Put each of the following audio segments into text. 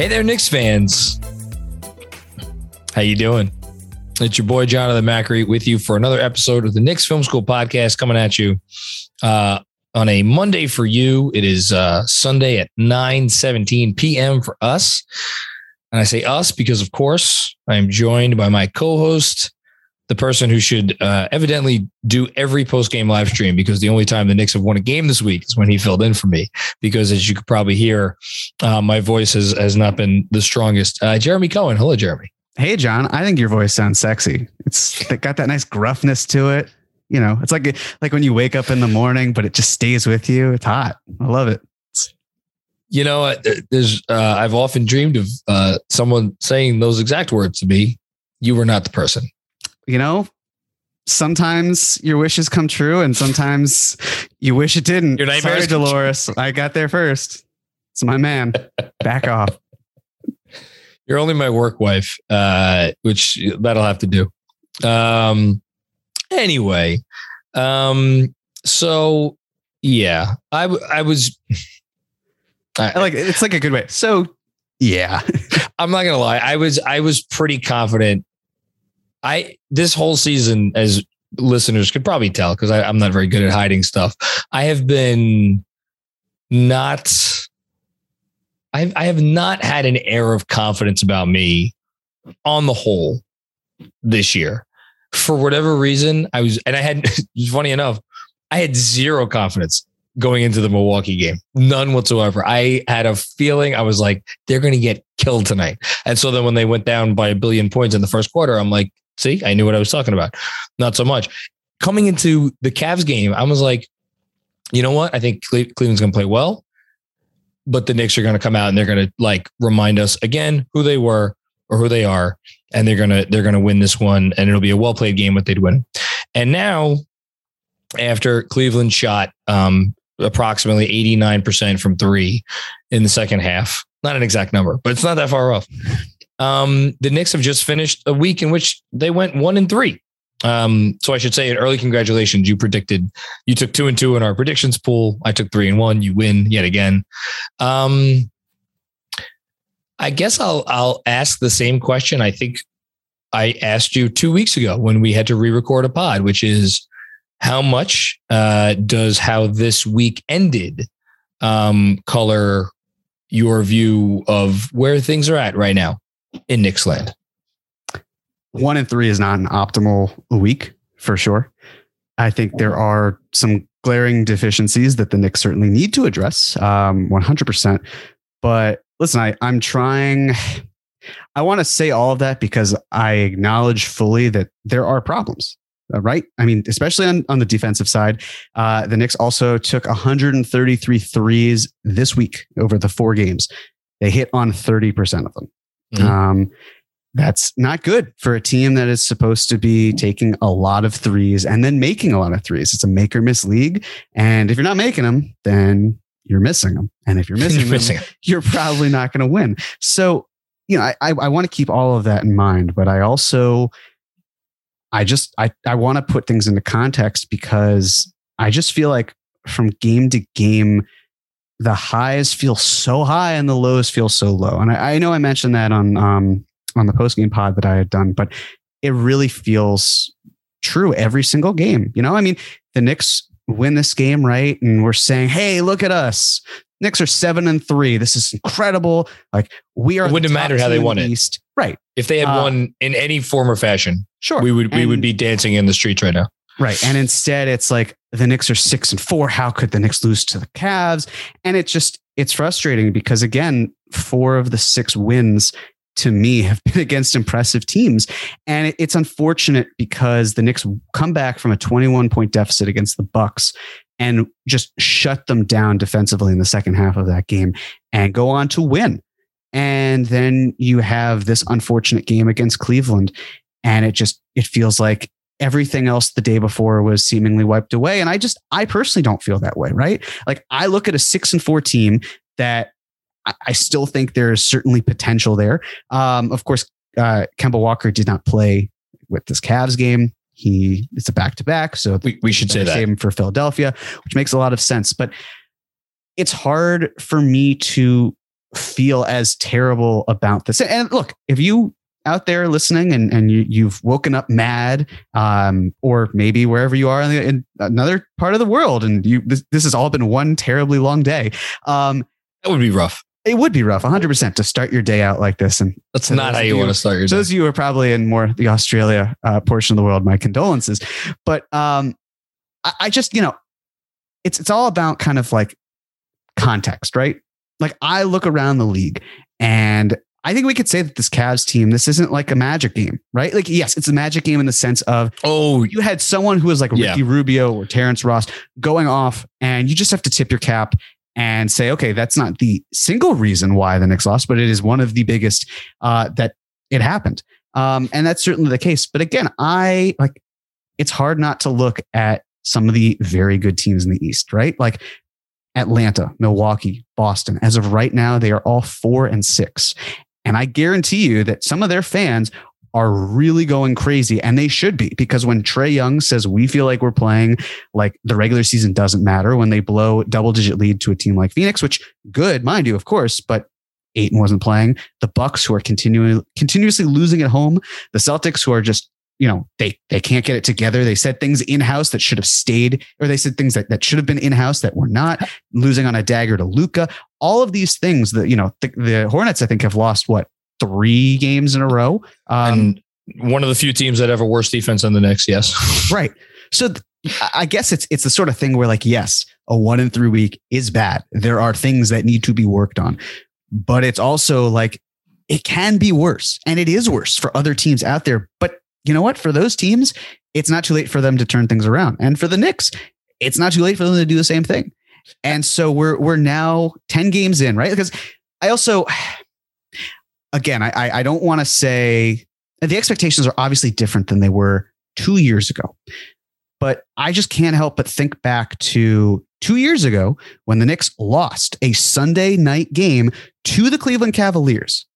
Hey there, Knicks fans. How you doing? It's your boy Jonathan Macri with you for another episode of the Knicks Film School podcast coming at you uh, on a Monday for you. It is uh, Sunday at 9 17 p.m. for us. And I say us because, of course, I am joined by my co host, the person who should uh, evidently do every post game live stream because the only time the Knicks have won a game this week is when he filled in for me. Because as you could probably hear, uh, my voice has, has not been the strongest. Uh, Jeremy Cohen. Hello, Jeremy. Hey, John. I think your voice sounds sexy. It's got that nice gruffness to it. You know, it's like like when you wake up in the morning, but it just stays with you. It's hot. I love it. You know, there's uh, I've often dreamed of uh, someone saying those exact words to me. You were not the person you know, sometimes your wishes come true and sometimes you wish it didn't. Your nightmares Sorry, Dolores. I got there first. It's my man. Back off. You're only my work wife, uh, which that'll have to do. Um, anyway, um, so yeah, I, I was, I, I like, it's like a good way. So yeah, I'm not gonna lie. I was, I was pretty confident I this whole season, as listeners could probably tell, because I'm not very good at hiding stuff. I have been not. I I have not had an air of confidence about me on the whole this year. For whatever reason, I was, and I had. funny enough, I had zero confidence going into the Milwaukee game. None whatsoever. I had a feeling I was like, they're going to get killed tonight. And so then when they went down by a billion points in the first quarter, I'm like, See, I knew what I was talking about. Not so much. Coming into the Cavs game, I was like, you know what? I think Cleveland's going to play well, but the Knicks are going to come out and they're going to like remind us again who they were or who they are, and they're gonna they're gonna win this one, and it'll be a well played game, but they'd win. And now, after Cleveland shot um, approximately eighty nine percent from three in the second half, not an exact number, but it's not that far off. Um, the Knicks have just finished a week in which they went one and three. Um, so I should say an early congratulations. You predicted you took two and two in our predictions pool. I took three and one. You win yet again. Um, I guess I'll I'll ask the same question. I think I asked you two weeks ago when we had to re-record a pod, which is how much uh, does how this week ended um, color your view of where things are at right now? In Knicks land? One and three is not an optimal week for sure. I think there are some glaring deficiencies that the Knicks certainly need to address, um, 100%. But listen, I, I'm trying. I want to say all of that because I acknowledge fully that there are problems. Uh, right? I mean, especially on, on the defensive side, uh, the Knicks also took 133 threes this week over the four games. They hit on 30% of them. Mm-hmm. Um, that's not good for a team that is supposed to be taking a lot of threes and then making a lot of threes. It's a make or miss league. And if you're not making them, then you're missing them. And if you're missing you're them, missing you're probably not going to win. So, you know, I, I, I want to keep all of that in mind, but I also, I just, I, I want to put things into context because I just feel like from game to game, the highs feel so high and the lows feel so low. And I, I know I mentioned that on, um, on the post game pod that I had done, but it really feels true every single game. You know, I mean, the Knicks win this game, right? And we're saying, hey, look at us. Knicks are seven and three. This is incredible. Like we are. It wouldn't have mattered how they won it. East. Right. If they had uh, won in any form or fashion, sure, we would we and, would be dancing in the streets right now. Right. And instead, it's like the Knicks are six and four. How could the Knicks lose to the Cavs? And it's just it's frustrating because again, four of the six wins to me have been against impressive teams. And it's unfortunate because the Knicks come back from a 21 point deficit against the Bucks and just shut them down defensively in the second half of that game and go on to win. And then you have this unfortunate game against Cleveland and it just it feels like everything else the day before was seemingly wiped away and I just I personally don't feel that way, right? Like I look at a 6 and 4 team that I still think there is certainly potential there. Um, of course, uh, Kemba Walker did not play with this Cavs game. He it's a back to back, so we, we should say that him for Philadelphia, which makes a lot of sense. But it's hard for me to feel as terrible about this. And look, if you out there listening and, and you, you've woken up mad, um, or maybe wherever you are in, the, in, another part of the world, and you this, this has all been one terribly long day. Um, that would be rough. It would be rough, 100% to start your day out like this. And that's not how you, you want to start your day. Those of you are probably in more the Australia uh, portion of the world, my condolences. But um, I, I just, you know, it's it's all about kind of like context, right? Like I look around the league and I think we could say that this Cavs team, this isn't like a magic game, right? Like, yes, it's a magic game in the sense of, oh, you had someone who was like Ricky yeah. Rubio or Terrence Ross going off, and you just have to tip your cap and say, okay, that's not the single reason why the Knicks lost, but it is one of the biggest uh, that it happened. Um, and that's certainly the case. But again, I like it's hard not to look at some of the very good teams in the East, right? Like Atlanta, Milwaukee, Boston. As of right now, they are all four and six. And I guarantee you that some of their fans are really going crazy and they should be because when Trae Young says we feel like we're playing like the regular season doesn't matter when they blow double digit lead to a team like Phoenix, which good, mind you, of course, but Ayton wasn't playing. The Bucks who are continuing continuously losing at home, the Celtics who are just you know they they can't get it together they said things in house that should have stayed or they said things that, that should have been in house that were not losing on a dagger to Luka all of these things that you know the, the hornets i think have lost what three games in a row. Um, and one of the few teams that have a worse defense than the Knicks. Yes. right. So th- I guess it's it's the sort of thing where like yes, a one in three week is bad. There are things that need to be worked on, but it's also like it can be worse, and it is worse for other teams out there. But you know what? For those teams, it's not too late for them to turn things around, and for the Knicks, it's not too late for them to do the same thing. And so we're we're now ten games in, right? Because I also again, I, I don't want to say the expectations are obviously different than they were two years ago. But I just can't help but think back to two years ago when the Knicks lost a Sunday night game to the Cleveland Cavaliers.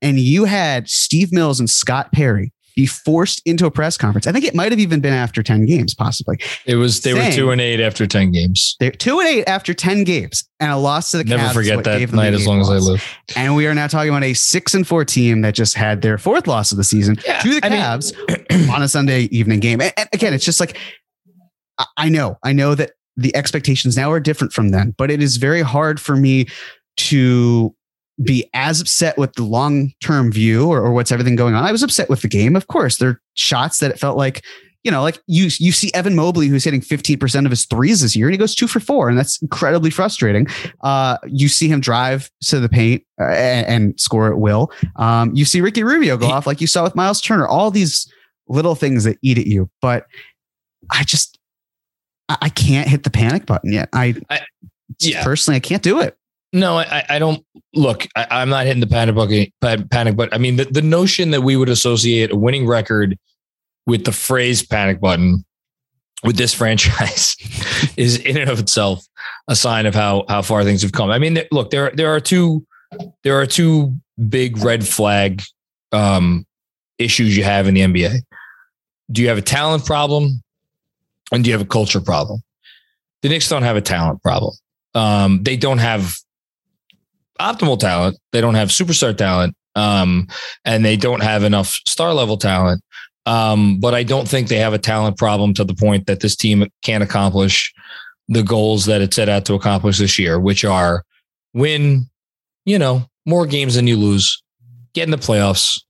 And you had Steve Mills and Scott Perry be forced into a press conference. I think it might have even been after 10 games, possibly. It was they were two and eight after 10 games. They're two and eight after 10 games and a loss to the Cavs. Never Cavs forget that night as long loss. as I live. And we are now talking about a six and four team that just had their fourth loss of the season yeah, to the Cavs mean, on a Sunday evening game. And, and again, it's just like I know, I know that the expectations now are different from then, but it is very hard for me to be as upset with the long term view or, or what's everything going on. I was upset with the game. Of course, there are shots that it felt like, you know, like you you see Evan Mobley who's hitting 15% of his threes this year and he goes two for four. And that's incredibly frustrating. Uh, you see him drive to the paint uh, and, and, score at will. Um, you see Ricky Rubio go off like you saw with Myles Turner, all these little things that eat at you. But I just, I, I can't hit the panic button yet. I, I yeah. personally, I can't do it. No, I, I don't look. I, am not hitting the panic button. Panic, but I mean the, the notion that we would associate a winning record with the phrase "panic button" with this franchise is in and of itself a sign of how how far things have come. I mean, look there there are two there are two big red flag um, issues you have in the NBA. Do you have a talent problem? And do you have a culture problem? The Knicks don't have a talent problem. Um, they don't have optimal talent. They don't have superstar talent. Um, and they don't have enough star level talent. Um, but I don't think they have a talent problem to the point that this team can't accomplish the goals that it set out to accomplish this year, which are win, you know, more games than you lose, get in the playoffs,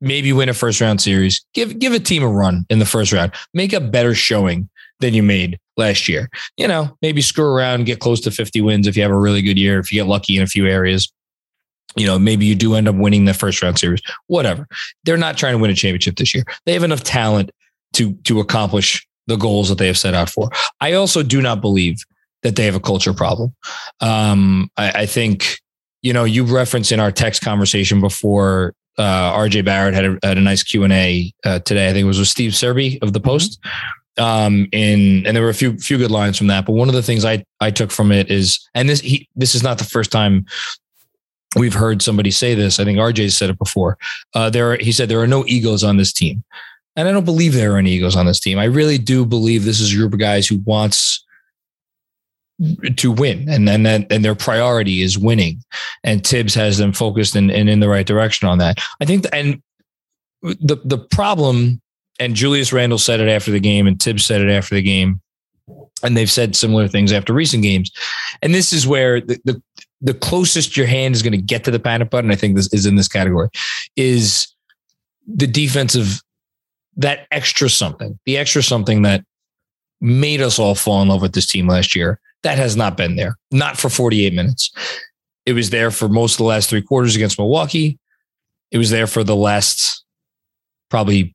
maybe win a first round series, give give a team a run in the first round, make a better showing than you made last year. You know, maybe screw around, get close to 50 wins if you have a really good year, if you get lucky in a few areas. You know, maybe you do end up winning the first round series, whatever. They're not trying to win a championship this year. They have enough talent to to accomplish the goals that they have set out for. I also do not believe that they have a culture problem. Um, I, I think, you know, you referenced in our text conversation before uh, RJ Barrett had a, had a nice Q and A uh, today. I think it was with Steve Serby of the mm-hmm. Um, in and there were a few few good lines from that. But one of the things I I took from it is, and this he this is not the first time we've heard somebody say this. I think RJ said it before. Uh, there, he said there are no egos on this team, and I don't believe there are any egos on this team. I really do believe this is a group of guys who wants to win and and then and their priority is winning and Thibs has them focused and, and in the right direction on that. I think and the the problem and Julius Randle said it after the game and Thibs said it after the game and they've said similar things after recent games. And this is where the the, the closest your hand is going to get to the panic button I think this is in this category is the defensive that extra something, the extra something that made us all fall in love with this team last year that has not been there, not for 48 minutes. It was there for most of the last three quarters against Milwaukee. It was there for the last probably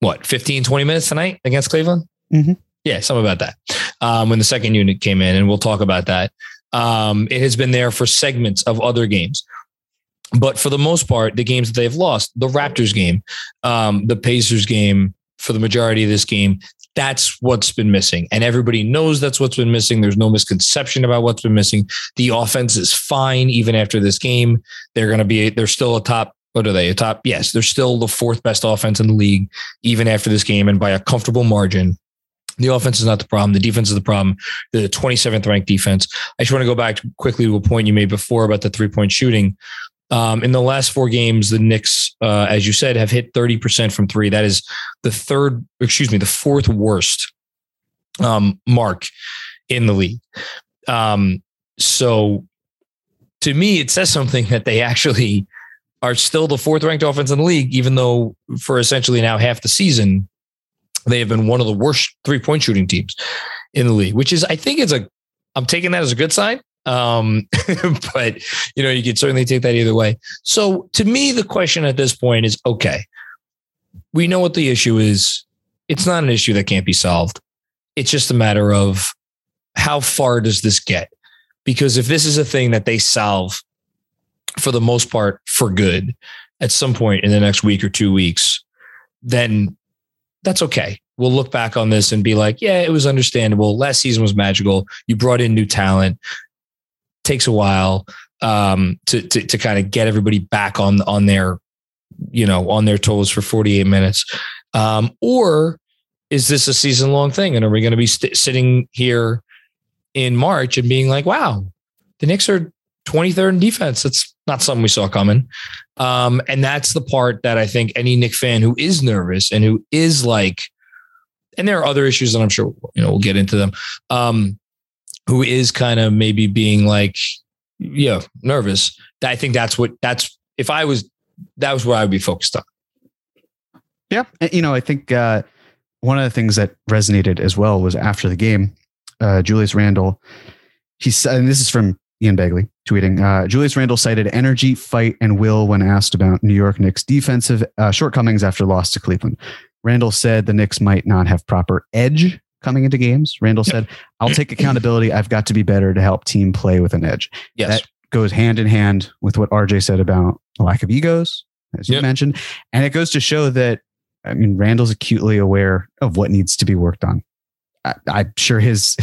what 15, 20 minutes tonight against Cleveland. Mm-hmm. Yeah, something about that. Um, when the second unit came in, and we'll talk about that. Um, it has been there for segments of other games. But for the most part, the games that they've lost, the Raptors game, um, the Pacers game, for the majority of this game, that's what's been missing. And everybody knows that's what's been missing. There's no misconception about what's been missing. The offense is fine even after this game. They're going to be, they're still a top, what are they? A top? Yes, they're still the fourth best offense in the league, even after this game and by a comfortable margin. The offense is not the problem. The defense is the problem. The 27th ranked defense. I just want to go back quickly to a point you made before about the three point shooting. Um, in the last four games, the Knicks, uh, as you said, have hit 30% from three. That is the third, excuse me, the fourth worst um, mark in the league. Um, so to me, it says something that they actually are still the fourth ranked offense in the league, even though for essentially now half the season, they have been one of the worst three point shooting teams in the league, which is, I think it's a, I'm taking that as a good sign um, but you know, you could certainly take that either way. So to me, the question at this point is okay, we know what the issue is. It's not an issue that can't be solved. It's just a matter of how far does this get? Because if this is a thing that they solve for the most part for good at some point in the next week or two weeks, then that's okay. We'll look back on this and be like, yeah, it was understandable. Last season was magical. You brought in new talent takes a while um, to, to, to kind of get everybody back on on their you know on their toes for 48 minutes um, or is this a season long thing and are we going to be st- sitting here in march and being like wow the Knicks are 23rd in defense that's not something we saw coming um, and that's the part that i think any Nick fan who is nervous and who is like and there are other issues that i'm sure you know we'll get into them um, who is kind of maybe being like, yeah, nervous. I think that's what that's if I was that was where I would be focused on. Yeah, you know, I think uh, one of the things that resonated as well was after the game, uh, Julius Randle. He said, and this is from Ian Begley tweeting. Uh, Julius Randle cited energy, fight, and will when asked about New York Knicks defensive uh, shortcomings after loss to Cleveland. Randle said the Knicks might not have proper edge coming into games. Randle said, I'll take accountability. I've got to be better to help team play with an edge. Yes. That goes hand in hand with what RJ said about the lack of egos, as you yep. mentioned. And it goes to show that, I mean, Randle's acutely aware of what needs to be worked on. I, I'm sure his,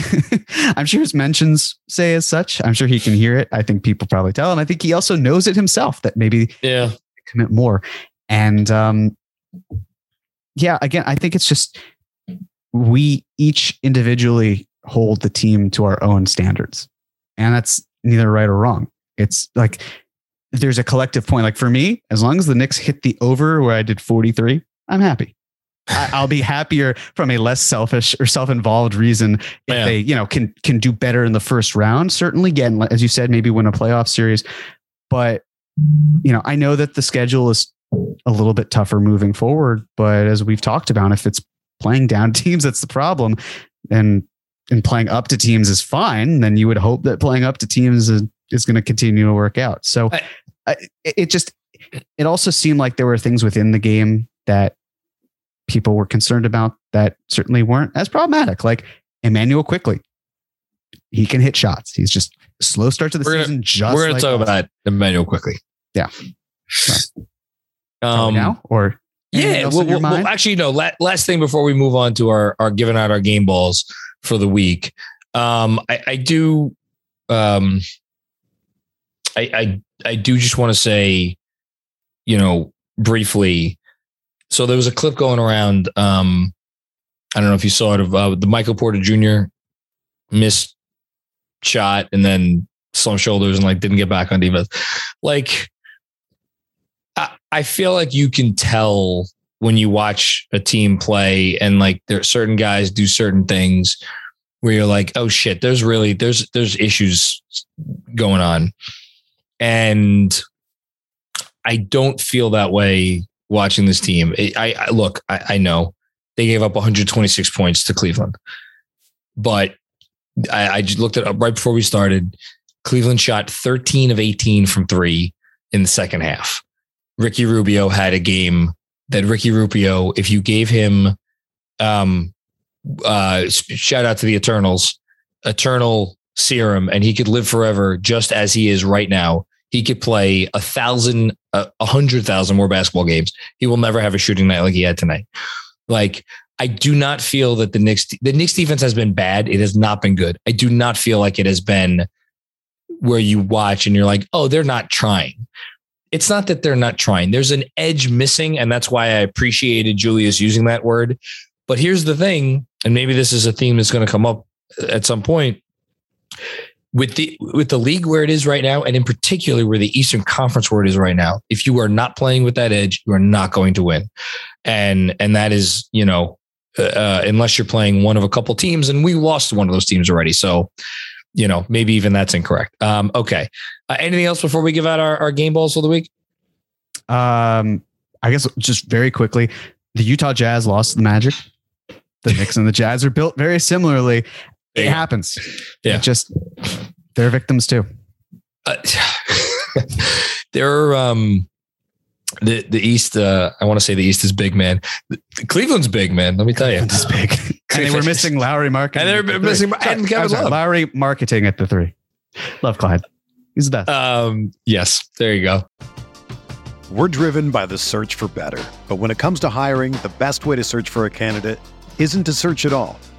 I'm sure his mentions say as such. I'm sure he can hear it. I think people probably tell, and I think he also knows it himself that maybe yeah commit more. And um, yeah, again, I think it's just we each individually hold the team to our own standards, and that's neither right or wrong. It's like there's a collective point. Like for me, as long as the Knicks hit the over where I did 43, I'm happy. I, will be happier from a less selfish or self-involved reason if yeah. they, you know, can can do better in the first round. Certainly, again, as you said, maybe win a playoff series. But you know, I know that the schedule is a little bit tougher moving forward. But as we've talked about, if it's playing down teams, that's the problem. And and playing up to teams is fine. Then you would hope that playing up to teams is, is going to continue to work out. So I, I, it just it also seemed like there were things within the game that people were concerned about that certainly weren't as problematic. Like Immanuel Quickley, he can hit shots. He's just slow start to the we're season. Gonna, just we're going like to talk about Immanuel Quickley. Yeah. Um, now or yeah. Well, well, well, actually, no. La- last thing before we move on to our our giving out our game balls for the week. Um, I, I do. Um, I, I I do just want to say, you know, briefly. So there was a clip going around. Um, I don't know if you saw it of uh, the Michael Porter Jr. missed shot and then slumped shoulders and like didn't get back on defense. Like, I, I feel like you can tell when you watch a team play and like there are certain guys do certain things where you're like, oh shit, there's really there's there's issues going on. And I don't feel that way watching this team. I, I look, I, I, know they gave up 126 points to Cleveland, but I, I just looked at right before we started. Cleveland shot 13 of 18 from three in the second half. Ricky Rubio had a game that Ricky Rubio, if you gave him, um, uh, shout out to the Eternals, Eternal serum, and he could live forever just as he is right now he could play a thousand, a hundred thousand more basketball games. He will never have a shooting night like he had tonight. Like I do not feel that the Knicks, the Knicks defense has been bad. It has not been good. I do not feel like it has been where you watch and you're like, oh, they're not trying. It's not that they're not trying. There's an edge missing, and that's why I appreciated Julius using that word. But here's the thing, and maybe this is a theme that's going to come up at some point with the with the league where it is right now, and in particular where the Eastern Conference where it is right now, if you are not playing with that edge, you are not going to win, and and that is you know uh, uh unless you're playing one of a couple teams, and we lost one of those teams already, so you know maybe even that's incorrect. Um, okay, uh, anything else before we give out our, our game balls for the week? Um, I guess just very quickly, the Utah Jazz lost the Magic. The Knicks and the Jazz are built very similarly, it happens. Yeah. It just they're victims too. Uh, they're um the the East. Uh, I want to say the East is big, man. Cleveland's big, man. Let me tell you, it's big. and they were missing Lauri Markkanen. And they're missing and Kevin Love. Lauri Markkanen at the three. Love Clyde. He's the best. Um, yes, there you go. We're driven by the search for better, but when it comes to hiring, the best way to search for a candidate isn't to search at all.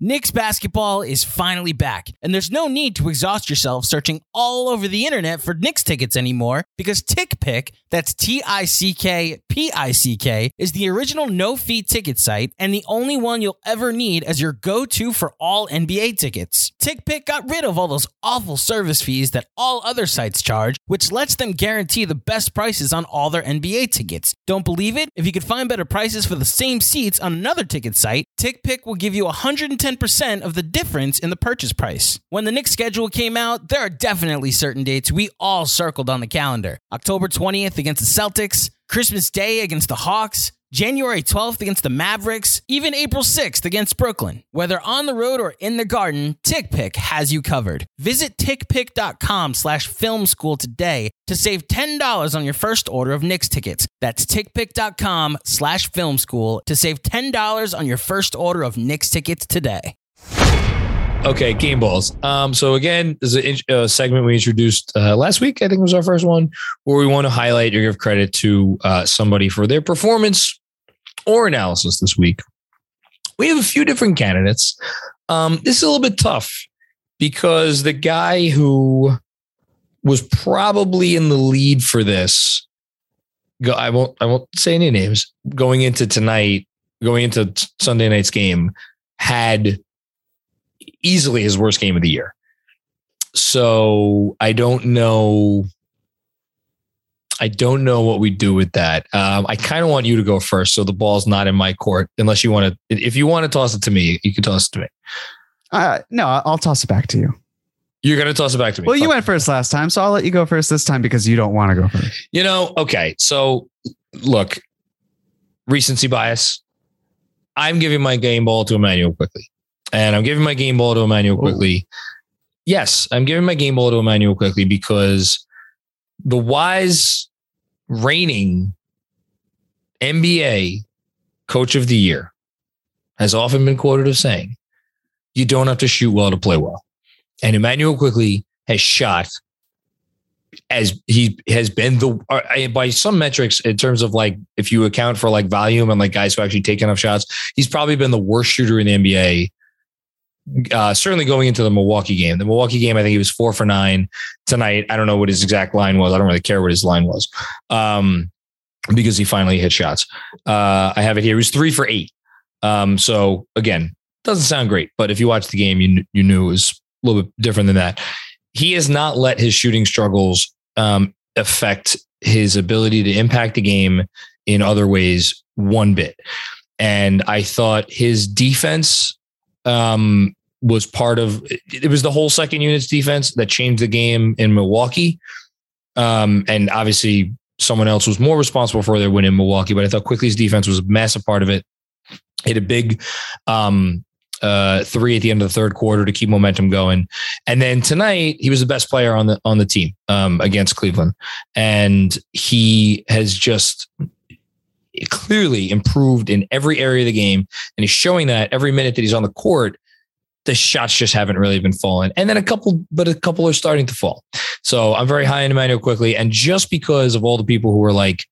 Knicks basketball is finally back, and there's no need to exhaust yourself searching all over the internet for Knicks tickets anymore because TickPick, that's T I C K P I C K, is the original no fee ticket site and the only one you'll ever need as your go to for all NBA tickets. TickPick got rid of all those awful service fees that all other sites charge, which lets them guarantee the best prices on all their NBA tickets. Don't believe it? If you could find better prices for the same seats on another ticket site, TickPick will give you 110% of the difference in the purchase price. When the Knicks schedule came out, there are definitely certain dates we all circled on the calendar. October 20th against the Celtics, Christmas Day against the Hawks, January 12th against the Mavericks, even April 6th against Brooklyn. Whether on the road or in the garden, TickPick has you covered. Visit tickpick.com slash film school today to save $10 on your first order of Knicks tickets. That's tickpick.com slash film school to save $10 on your first order of Knicks tickets today. Okay, game balls. Um, so again, this is a, a segment we introduced uh, last week. I think it was our first one, where we want to highlight or give credit to uh, somebody for their performance or analysis this week. We have a few different candidates. Um, this is a little bit tough because the guy who was probably in the lead for this, I won't, I won't say any names. Going into tonight, going into Sunday night's game, had easily his worst game of the year. So I don't know. I don't know what we do with that. Um, I kind of want you to go first, so the ball's not in my court. Unless you want to, if you want to toss it to me, you can toss it to me. Uh, no, I'll toss it back to you. You're going to toss it back to me. Well, you went first last time, so I'll let you go first this time because you don't want to go first. You know, okay. So look, recency bias. I'm giving my game ball to Immanuel Quickley, and I'm giving my game ball to Immanuel Quickley. Yes, I'm giving my game ball to Immanuel Quickley because the wise reigning NBA coach of the year has often been quoted as saying, you don't have to shoot well to play well. And Immanuel Quickley has shot as he has been the uh, by some metrics in terms of like if you account for like volume and like guys who actually take enough shots, he's probably been the worst shooter in the NBA uh, certainly going into the Milwaukee game. The Milwaukee game, I think he was four for nine tonight. I don't know what his exact line was. I don't really care what his line was um, because he finally hit shots. Uh, I have it here. He was three for eight. Um, so again, doesn't sound great, but if you watch the game, you you knew it was a little bit different than that. He has not let his shooting struggles um, affect his ability to impact the game in other ways one bit. And I thought his defense um, was part of it was the whole second unit's defense that changed the game in Milwaukee. Um, and obviously someone else was more responsible for their win in Milwaukee, but I thought Quickley's defense was a massive part of it. Hit a big um, uh, three at the end of the third quarter to keep momentum going. And then tonight he was the best player on the on the team um, against Cleveland, and he has just clearly improved in every area of the game. And he's showing that every minute that he's on the court, the shots just haven't really been falling. And then a couple, but a couple are starting to fall. So I'm very high in Immanuel Quickley, And just because of all the people who were like,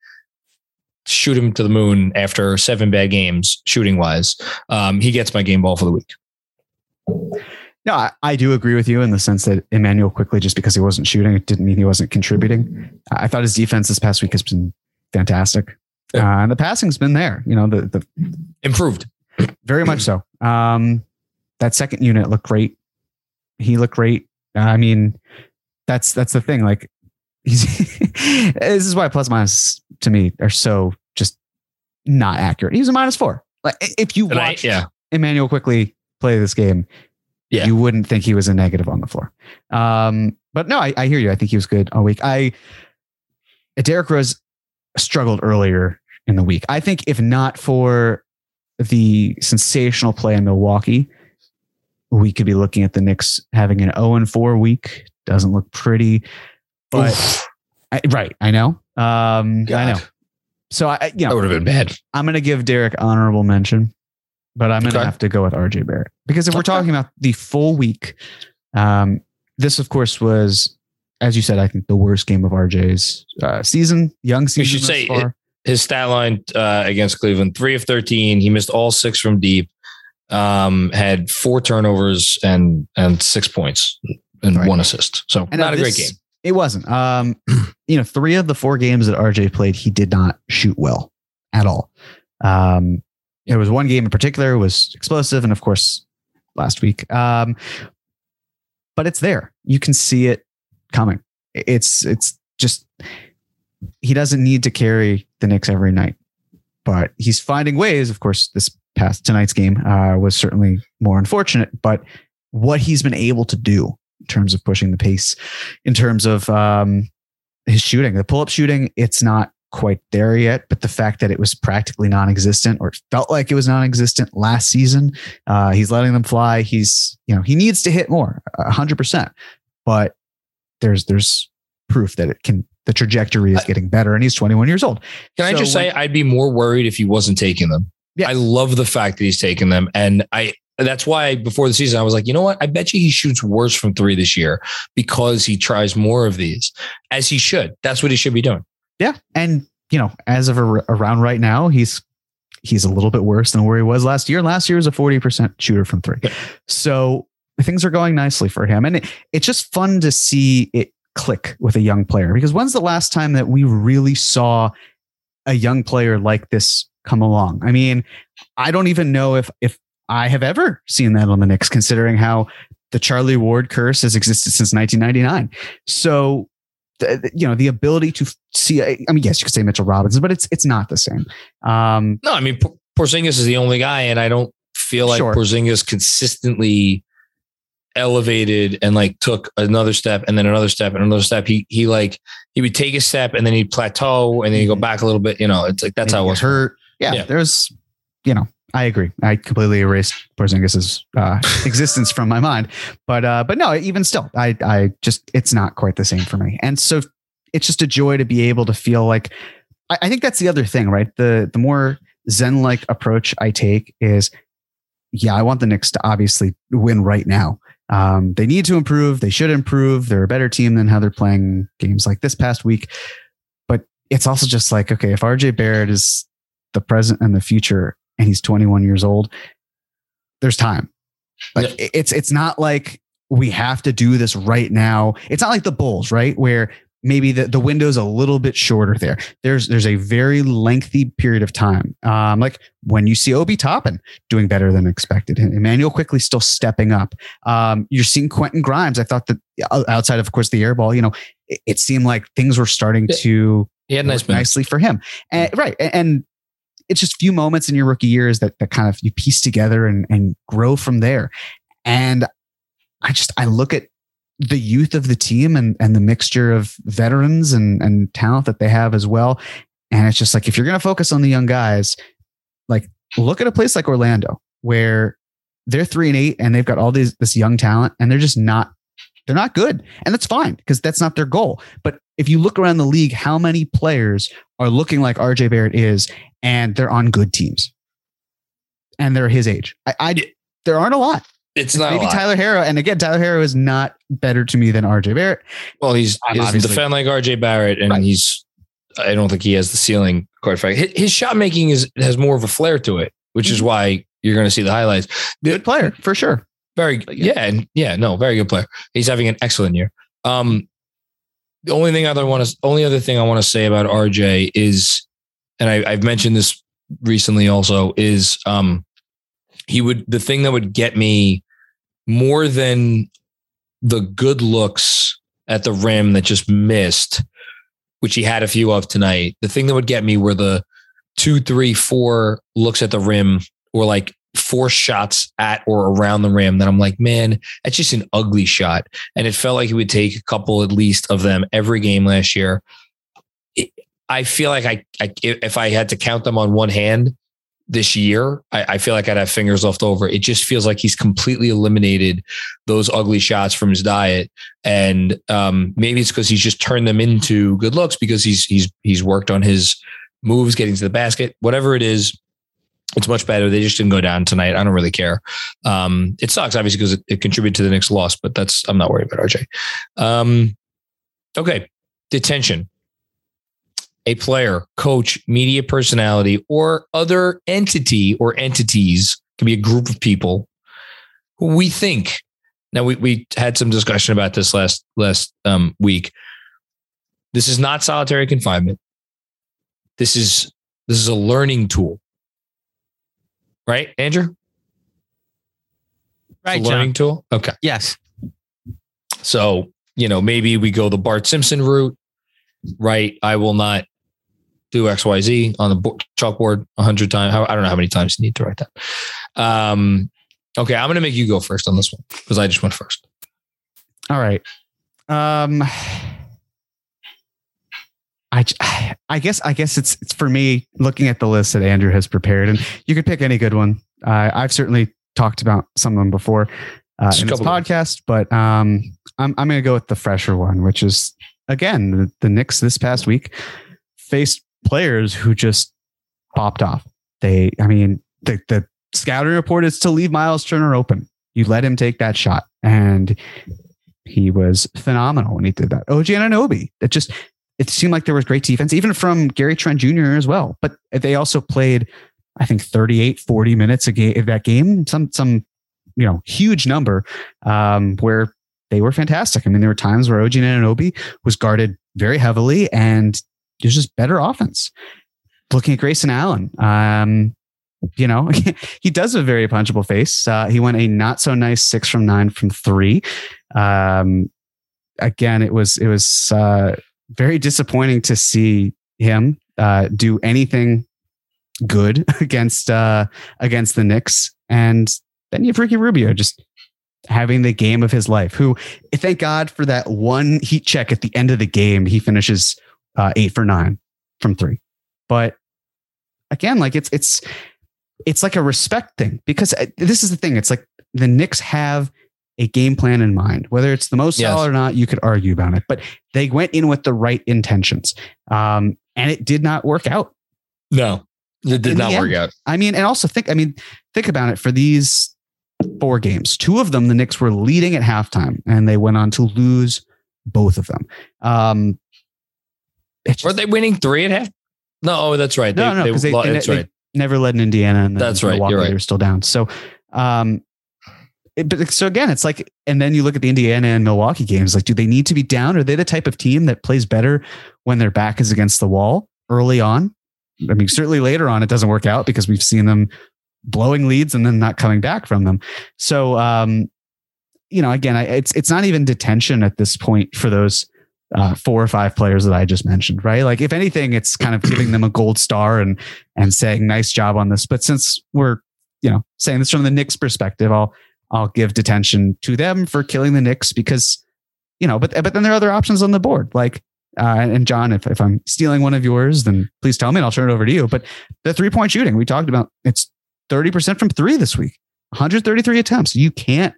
shoot him to the moon after seven bad games shooting wise, um, he gets my game ball for the week. No, I, I, do agree with you in the sense that Immanuel Quickley, just because he wasn't shooting, it didn't mean he wasn't contributing. I thought his defense this past week has been fantastic. Uh, and the passing's been there, you know, the, the improved very much so. Um, that second unit looked great. He looked great. I mean, that's that's the thing. Like, he's this is why plus minus to me are so just not accurate. He's a minus four. Like, if you watch yeah. Immanuel Quickley play this game, Yeah. you wouldn't think he was a negative on the floor. Um, but no, I, I hear you. I think he was good all week. I Derrick Rose struggled earlier in the week. I think if not for the sensational play in Milwaukee, we could be looking at the Knicks having an 0 and 4 week. Doesn't look pretty, but I, right, I know. Um, I know. So I, you that would have been bad. I'm going to give Derrick honorable mention, but I'm going to Okay. have to go with RJ Barrett because if we're Okay. talking about the full week, um, this of course was, as you said, I think the worst game of RJ's uh, season, young season. should thus say far. His stat line uh, against Cleveland: three of thirteen. He missed all six from deep. Um, had four turnovers and and six points and Right. one assist. So And not a great game. It wasn't. Um, you know, three of the four games that RJ played, he did not shoot well at all. Um, there was one game in particular was explosive, and of course, last week. Um, but it's there. You can see it coming. It's it's just he doesn't need to carry the Knicks every night, but he's finding ways. Of course, this past tonight's game uh, was certainly more unfortunate, but what he's been able to do in terms of pushing the pace, in terms of um, his shooting, the pull up shooting, it's not quite there yet. But the fact that it was practically non existent or felt like it was non existent last season, uh, he's letting them fly. He's, you know, he needs to hit more, a hundred percent. But there's, there's proof that it can, the trajectory is getting better and he's 21 years old. Can I So just when- say I'd be more worried if he wasn't taking them. Yeah. I love the fact that he's taking them, and I that's why before the season I was like, you know what? I bet you he shoots worse from three this year because he tries more of these, as he should. That's what he should be doing. Yeah. And, you know, as of around right now, he's he's a little bit worse than where he was last year. Last year was a 40% shooter from three. Yeah. So things are going nicely for him. And it, it's just fun to see it click with a young player because when's the last time that we really saw a young player like this come along? I mean, I don't even know if if I have ever seen that on the Knicks, considering how the Charlie Ward curse has existed since 1999. So you know the ability to see i mean yes you could say mitchell robinson but it's it's not the same um No, I mean Porzingis is the only guy, and I don't feel like Sure. Porzingis consistently elevated and like took another step and then another step and another step. He he like he would take a step and then he'd plateau and then he'd go Mhm. back a little bit. You know, it's like that's maybe how it was. hurt yeah, Yeah. there's you know i agree i completely erased porzingis's uh existence from my mind but uh but no even still i i just it's not quite the same for me and so it's just a joy to be able to feel like i, I think that's the other thing right the the more zen like approach i take is yeah i want the Knicks to obviously win right now um, they need to improve. They should improve. They're a better team than how they're playing games like this past week. But it's also just like, okay, if RJ Barrett is the present and the future and he's 21 years old, there's time. Like Yeah. it's it's not like we have to do this right now. It's not like the Bulls, right? Where maybe the, the window's a little bit shorter there. There's there's a very lengthy period of time. Um, like when you see Obi Toppin doing better than expected, Immanuel Quickley still stepping up. Um, you're seeing Quentin Grimes. I thought that uh, outside of, of course, the air ball, you know, it, it seemed like things were starting to He had nice nicely for him. And, right. And, and it's just few moments in your rookie years that, that kind of you piece together and, and grow from there. And I just, I look at the youth of the team and, and the mixture of veterans and, and talent that they have as well. And it's just like, if you're going to focus on the young guys, like look at a place like Orlando where they're three and eight and they've got all these, this young talent and they're just not, they're not good. And that's fine because that's not their goal. But if you look around the league, how many players are looking like RJ Barrett is and they're on good teams and they're his age? I, I there aren't a lot. It's not Maybe. Tyler Herro. And again, Tyler Herro is not better to me than RJ Barrett. Well, he's I'm he doesn't defend like RJ Barrett, and Right. he's. I don't think he has the ceiling. Quite frankly, his, his shot making is has more of a flair to it, which Mm-hmm. is why you're going to see the highlights. Good player for sure. Very yeah. yeah, and yeah, no, very good player. He's having an excellent year. Um, the only thing other want to, only other thing I want to say about RJ is, and I, I've mentioned this recently also, is um, he would the thing that would get me more than the good looks at the rim that just missed, which he had a few of tonight. The thing that would get me were the two, three, four looks at the rim or like four shots at or around the rim that I'm like, man, that's just an ugly shot. And it felt like he would take a couple at least of them every game last year. I feel like I, I if I had to count them on one hand, this year, I, I, feel like I'd have fingers left over. It just feels like he's completely eliminated those ugly shots from his diet, and um, maybe it's because he's just turned them into good looks because he's he's he's worked on his moves, getting to the basket, whatever it is. It's much better. They just didn't go down tonight. I don't really care. Um, it sucks, obviously, because it, it, contributed to the next loss, but that's I'm not worried about RJ. Um, okay, detention a player, coach, media personality, or other entity or entities, can be a group of people who we think. Now we, we had some discussion about this last last um, week. This is not solitary confinement. This is this is a learning tool. Right, Andrew? Right, learning John. tool. Okay. Yes. So, you know, maybe we go the Bart Simpson route, right? I will not do X, Y, Z on the chalkboard a hundred times. I don't know how many times you need to write that. Um, okay, I'm going to make you go first on this one because I just went first. All right. Um, I, I guess I guess it's it's for me looking at the list that Andrew has prepared, and you could pick any good one. Uh, I've certainly talked about some of them before uh, in this podcast, but um, I'm I'm going to go with the fresher one, which is again the, the Knicks this past week faced players who just popped off. They, I mean, the, the scouting report is to leave Myles Turner open. You let him take that shot, and he was phenomenal when he did that. OG Anunoby, it just it seemed like there was great defense, even from Gary Trent Jr. as well. But they also played, I think, 38, 40 minutes a game of that game, some some you know huge number um, where they were fantastic. I mean, there were times where OG Anunoby was guarded very heavily and there's just better offense. Looking at Grayson Allen, um, you know, he does have a very punchable face. Uh, he went a not so nice six from nine from three. Um, again, it was it was uh, very disappointing to see him uh, do anything good against uh, against the Knicks. And then you have Ricky Rubio just having the game of his life. Who, thank God for that one heat check at the end of the game. He finishes uh, eight for nine from three. But again, like it's it's it's like a respect thing because uh, this is the thing. It's like the Knicks have a game plan in mind. Whether it's the most yes. solid or not, you could argue about it. But they went in with the right intentions, um, and it did not work out. No, it did in not work out. I mean, and also think. I mean, think about it. For these four games, two of them the Knicks were leading at halftime, and they went on to lose both of them. Um, just, Were they winning three and a half? No, oh, that's right. No, they, no, because they, they, that's they, right. never led in Indiana, and that's right. Milwaukee, You're right. They were still down. So, um, it, but so again, it's like, and then you look at the Indiana and Milwaukee games. Like, do they need to be down? Are they the type of team that plays better when their back is against the wall early on? I mean, certainly later on, it doesn't work out because we've seen them blowing leads and then not coming back from them. So, um, you know, again, it's it's not even detention at this point for those uh, four or five players that I just mentioned, right? Like, if anything, it's kind of giving them a gold star and and saying nice job on this. But since we're you know saying this from the Knicks perspective, I'll I'll give detention to them for killing the Knicks because you know. But but then there are other options on the board, like uh, and John, if if I'm stealing one of yours, then please tell me and I'll turn it over to you. But the three point shooting we talked about, it's thirty percent from three this week, 133 attempts. You can't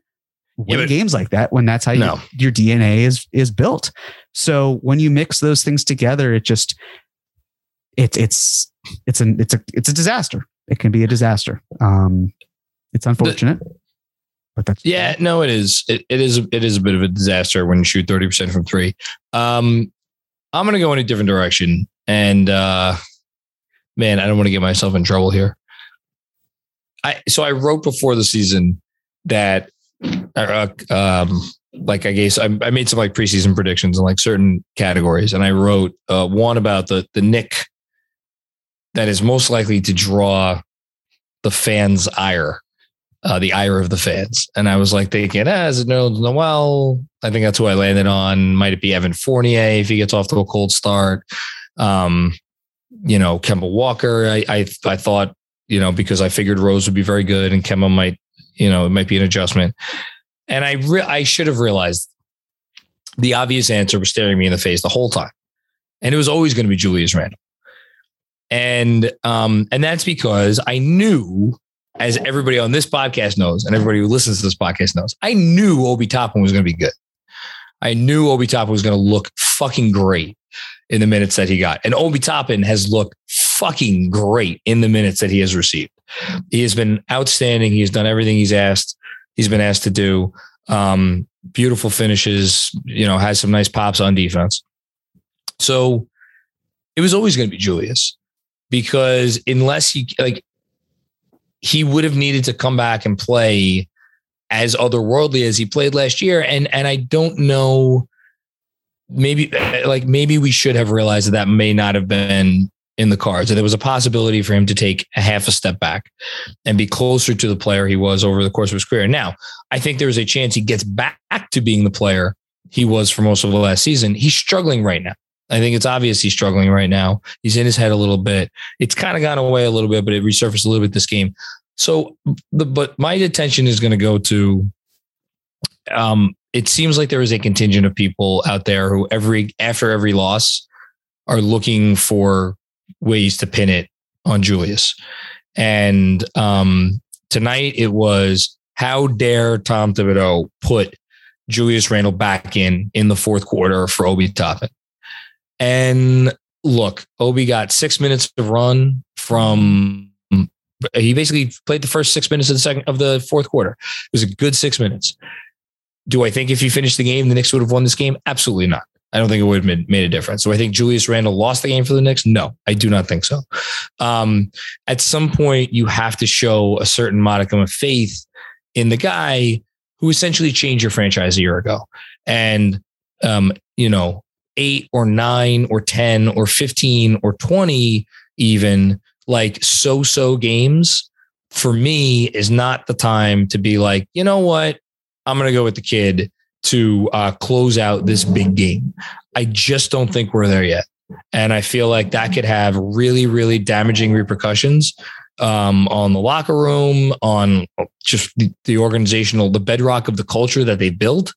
win yeah, games like that when that's how no. you, your DNA is is built. So when you mix those things together, it just it's it's it's an it's a it's a disaster. It can be a disaster. Um, it's unfortunate, the, but that's yeah. No, it is. It, it is. It is a bit of a disaster when you shoot thirty percent from three. Um, I'm gonna go in a different direction, and uh, man, I don't want to get myself in trouble here. I so I wrote before the season that uh, um, like I guess I, I, made some like preseason predictions in like certain categories, and I wrote uh, one about the the Knick that is most likely to draw the fans' ire uh, the ire of the fans. And I was like thinking, ah, is it Noel? I think that's who I landed on. Might it be Evan Fournier if he gets off to a cold start? Um, you know, Kemba Walker. I, I I thought, you know, because I figured Rose would be very good and Kemba might, you know, it might be an adjustment. And I re- I should have realized the obvious answer was staring me in the face the whole time. And it was always going to be Julius Randle. And um, and that's because I knew, as everybody on this podcast knows, and everybody who listens to this podcast knows, I knew Obi Toppin was going to be good. I knew Obi Toppin was going to look fucking great in the minutes that he got. And Obi Toppin has looked fucking great in the minutes that he has received. He has been outstanding. He has done everything he's asked. He's been asked to do. Um, beautiful finishes, you know, has some nice pops on defense. So it was always going to be Julius because unless he like he would have needed to come back and play as otherworldly as he played last year and and I don't know maybe like maybe we should have realized that that may not have been in the cards. And there was a possibility for him to take a half a step back and be closer to the player he was over the course of his career. Now, I think there's a chance he gets back to being the player he was for most of the last season. He's struggling right now. I think it's obvious he's struggling right now. He's in his head a little bit. It's kind of gone away a little bit, but it resurfaced a little bit this game. So, the, but my attention is going to go to. Um, it seems like there is a contingent of people out there who every after every loss are looking for ways to pin it on Julius. And um, tonight it was how dare Tom Thibodeau put Julius Randle back in in the fourth quarter for Obi Toppin. And look, Obi got six minutes of run from. He basically played the first six minutes of the second of the fourth quarter. It was a good six minutes. Do I think if he finished the game, the Knicks would have won this game? Absolutely not. I don't think it would have made a difference. So I think Julius Randle lost the game for the Knicks. No, I do not think so. Um, at some point, you have to show a certain modicum of faith in the guy who essentially changed your franchise a year ago. And, um, you know, eight or nine or 10 or 15 or 20, even like so so games for me is not the time to be like, you know what? I'm going to go with the kid to uh, close out this big game. I just don't think we're there yet. And I feel like that could have really, really damaging repercussions um, on the locker room, on just the, the, organizational, the bedrock of the culture that they built.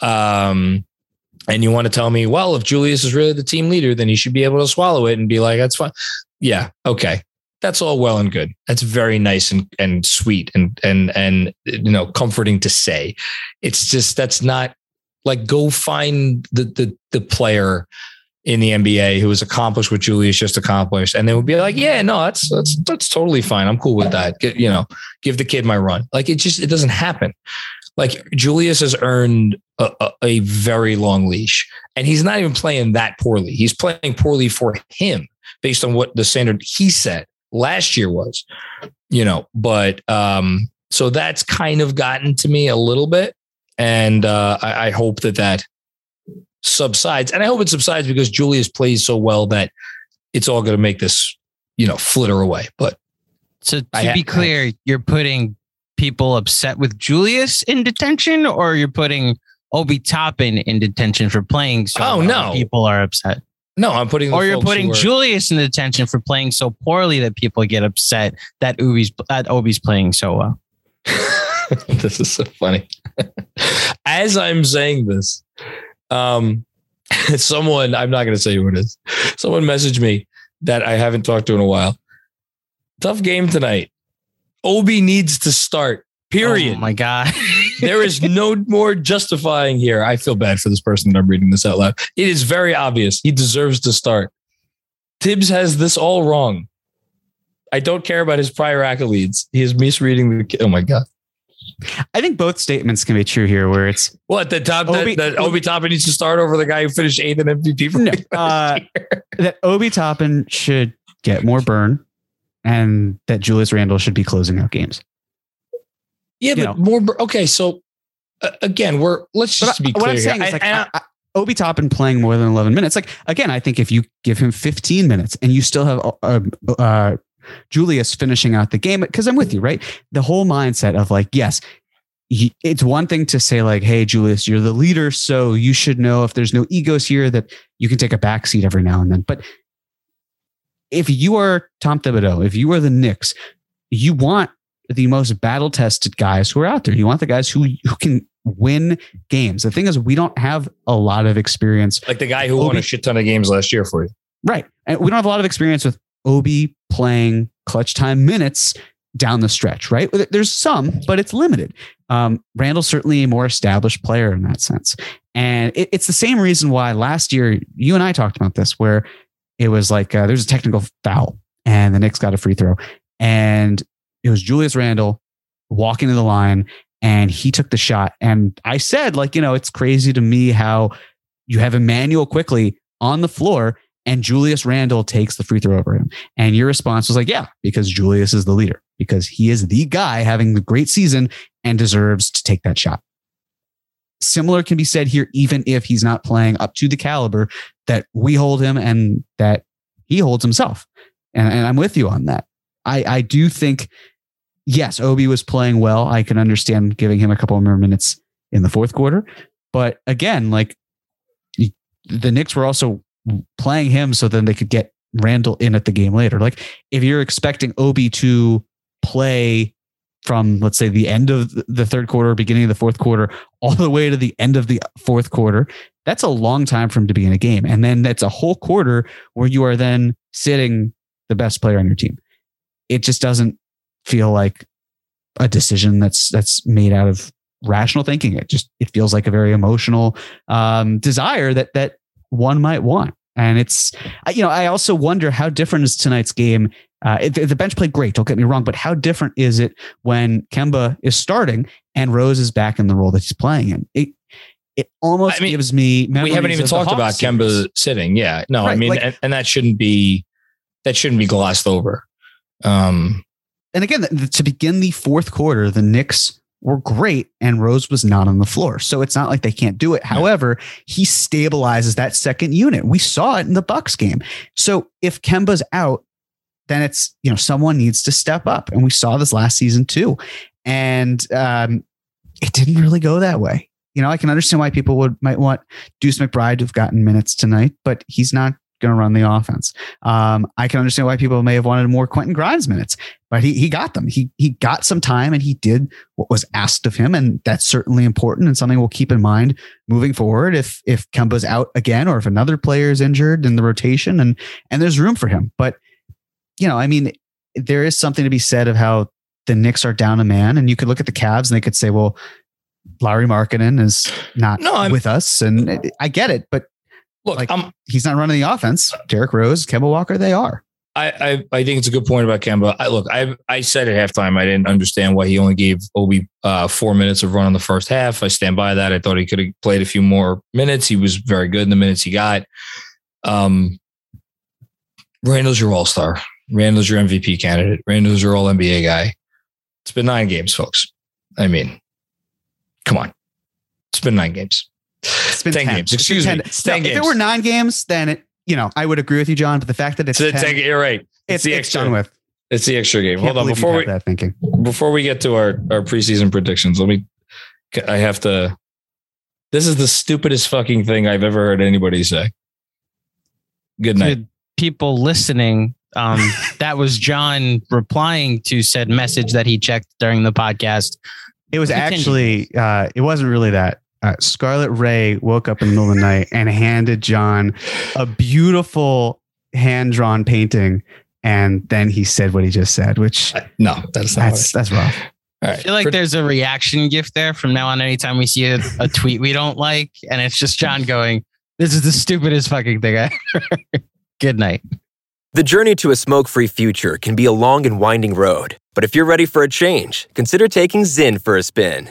Um, and you want to tell me, well, if Julius is really the team leader, then he should be able to swallow it and be like, that's fine. Yeah. Okay that's all well and good. That's very nice and, and sweet and and and you know comforting to say. It's just that's not like go find the the the player in the NBA who has accomplished what Julius just accomplished, and they would be like, yeah, no, that's that's that's totally fine. I'm cool with that. Get, you know, give the kid my run. Like it just it doesn't happen. Like Julius has earned a, a, a very long leash, and he's not even playing that poorly. He's playing poorly for him based on what the standard he set last year was, you know, but um, so that's kind of gotten to me a little bit. And uh, I, I hope that that subsides. And I hope it subsides because Julius plays so well that it's all going to make this, you know, flitter away. But so to I, be clear, I, you're putting people upset with Julius in detention or you're putting Obi Toppin in detention for playing so oh, no. people are upset. No, I'm putting. Or you're putting Julius in detention for playing so poorly that people get upset that Obi's that Obi's playing so well. this is so funny. As I'm saying this, um, someone I'm not going to say who it is. Someone messaged me that I haven't talked to in a while. Tough game tonight. Obi needs to start. Period. Oh my God. There is no more justifying here. I feel bad for this person that I'm reading this out loud. It is very obvious. He deserves to start. Thibs has this all wrong. I don't care about his prior accolades. He is misreading the. Oh my God. I think both statements can be true here, where it's what the top Obi, that, that Obi Toppin needs to start over the guy who finished eighth in MVP for no, uh, that Obi Toppin should get more burn, and that Julius Randle should be closing out games. Yeah, but know. more. Okay, so uh, again, we're let's just be clear. What I'm saying here. is, like, I, I, Obi Toppin playing more than 11 minutes. Like again, I think if you give him 15 minutes and you still have uh, uh, Julius finishing out the game. Because I'm with you, right? The whole mindset of like, yes, it's one thing to say like, "Hey, Julius, you're the leader, so you should know if there's no egos here that you can take a backseat every now and then." But if you are Tom Thibodeau, if you are the Knicks, you want the most battle tested guys who are out there. You want the guys who who can win games. The thing is, we don't have a lot of experience. Like the guy who Obi, won a shit ton of games last year for you. Right. And we don't have a lot of experience with Obi playing clutch time minutes down the stretch, right? There's some, but it's limited. Um, Randle's certainly a more established player in that sense. And it, it's the same reason why last year you and I talked about this, where it was like uh, there's a technical foul and the Knicks got a free throw. And it was Julius Randle walking to the line and he took the shot. And I said, like, you know, it's crazy to me how you have Immanuel Quickley on the floor and Julius Randle takes the free throw over him. And your response was like, yeah, because Julius is the leader, because he is the guy having the great season and deserves to take that shot. Similar can be said here, even if he's not playing up to the caliber that we hold him and that he holds himself. And, and I'm with you on that. I, I do think, yes, Obi was playing well. I can understand giving him a couple more minutes in the fourth quarter. But again, like the Knicks were also playing him so then they could get Randle in at the game later. Like if you're expecting Obi to play from let's say the end of the third quarter, beginning of the fourth quarter, all the way to the end of the fourth quarter, that's a long time for him to be in a game. And then that's a whole quarter where you are then sitting the best player on your team. It just doesn't feel like a decision that's that's made out of rational thinking. It just it feels like a very emotional um, desire that that one might want. And it's, you know, I also wonder how different is tonight's game. Uh, it, the bench played great, don't get me wrong, but how different is it when Kemba is starting and Rose is back in the role that he's playing in? It, it almost I mean, gives me. We haven't even talked about series. Kemba sitting. Yeah, no, right, I mean, like, and, and, that shouldn't be that shouldn't be glossed over. Um, and again, to begin the fourth quarter, the Knicks were great and Rose was not on the floor. So it's not like they can't do it. However, he stabilizes that second unit. We saw it in the Bucks game. So if Kemba's out, then it's, you know, someone needs to step up. And we saw this last season too. And um, it didn't really go that way. You know, I can understand why people would might want Deuce McBride to have gotten minutes tonight, but he's not going to run the offense. Um, I can understand why people may have wanted more Quentin Grimes minutes, but he he got them. He he got some time and he did what was asked of him, and that's certainly important and something we'll keep in mind moving forward. If if Kemba's out again, or if another player is injured in the rotation, and and there's room for him, but you know, I mean, there is something to be said of how the Knicks are down a man, and you could look at the Cavs and they could say, well. Lauri Markkanen is not no, with us, and I get it, but Look, like, I'm, he's not running the offense. Derrick Rose, Kemba Walker, they are. I, I, I think it's a good point about Kemba. I, look, I I said at halftime I didn't understand why he only gave Obi uh, four minutes of run in the first half. I stand by that. I thought he could have played a few more minutes. He was very good in the minutes he got. Um, Randle's your all star. Randle's your MVP candidate. Randle's your all NBA guy. It's been nine games, folks. I mean, come on. It's been nine games. It's been 10, 10. games. Excuse 10. me. 10 no, games. If it were nine games, then it, you know, I would agree with you, John. But the fact that it's, it's 10, you're right. It's, it's the extra. done with. It's the extra game. Hold on before we that thinking. Before we get to our our preseason predictions, let me. I have to. This is the stupidest fucking thing I've ever heard anybody say. Good night, to people listening. Um, that was John replying to said message that he checked during the podcast. It was actually. Uh, it wasn't really that uh, Scarlet Ray woke up in the middle of the night and handed John a beautiful hand drawn painting. And then he said what he just said, which uh, no, that's that's that's rough. I feel like there's a reaction gift there from now on. Anytime we see a, a tweet we don't like, and it's just John going, "This is the stupidest fucking thing I ever." Good night. The journey to a smoke-free future can be a long and winding road, but if you're ready for a change, consider taking Zyn for a spin.